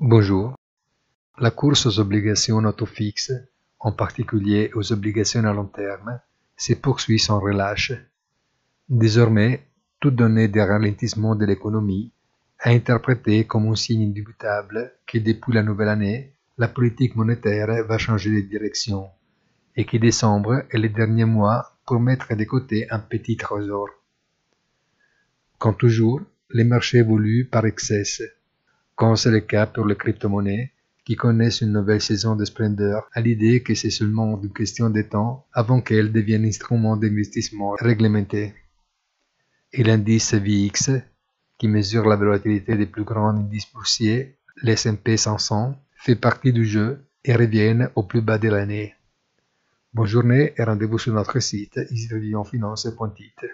Bonjour. La course aux obligations auto-fixes, en particulier aux obligations à long terme, se poursuit sans relâche. Désormais, toute donnée des ralentissements de l'économie est interprétée comme un signe indubitable que depuis la nouvelle année, la politique monétaire va changer de direction et que décembre est le dernier mois pour mettre de côté un petit trésor. Comme toujours, les marchés évoluent par excès, comme c'est le cas pour les crypto-monnaies qui connaissent une nouvelle saison de splendeur à l'idée que c'est seulement une question de temps avant qu'elles deviennent instruments d'investissement réglementés. Et l'indice VX, qui mesure la volatilité des plus grands indices boursiers, l'S&P 500, fait partie du jeu et revient au plus bas de l'année. Bonne journée et rendez-vous sur notre site isitrevillonfinance.it.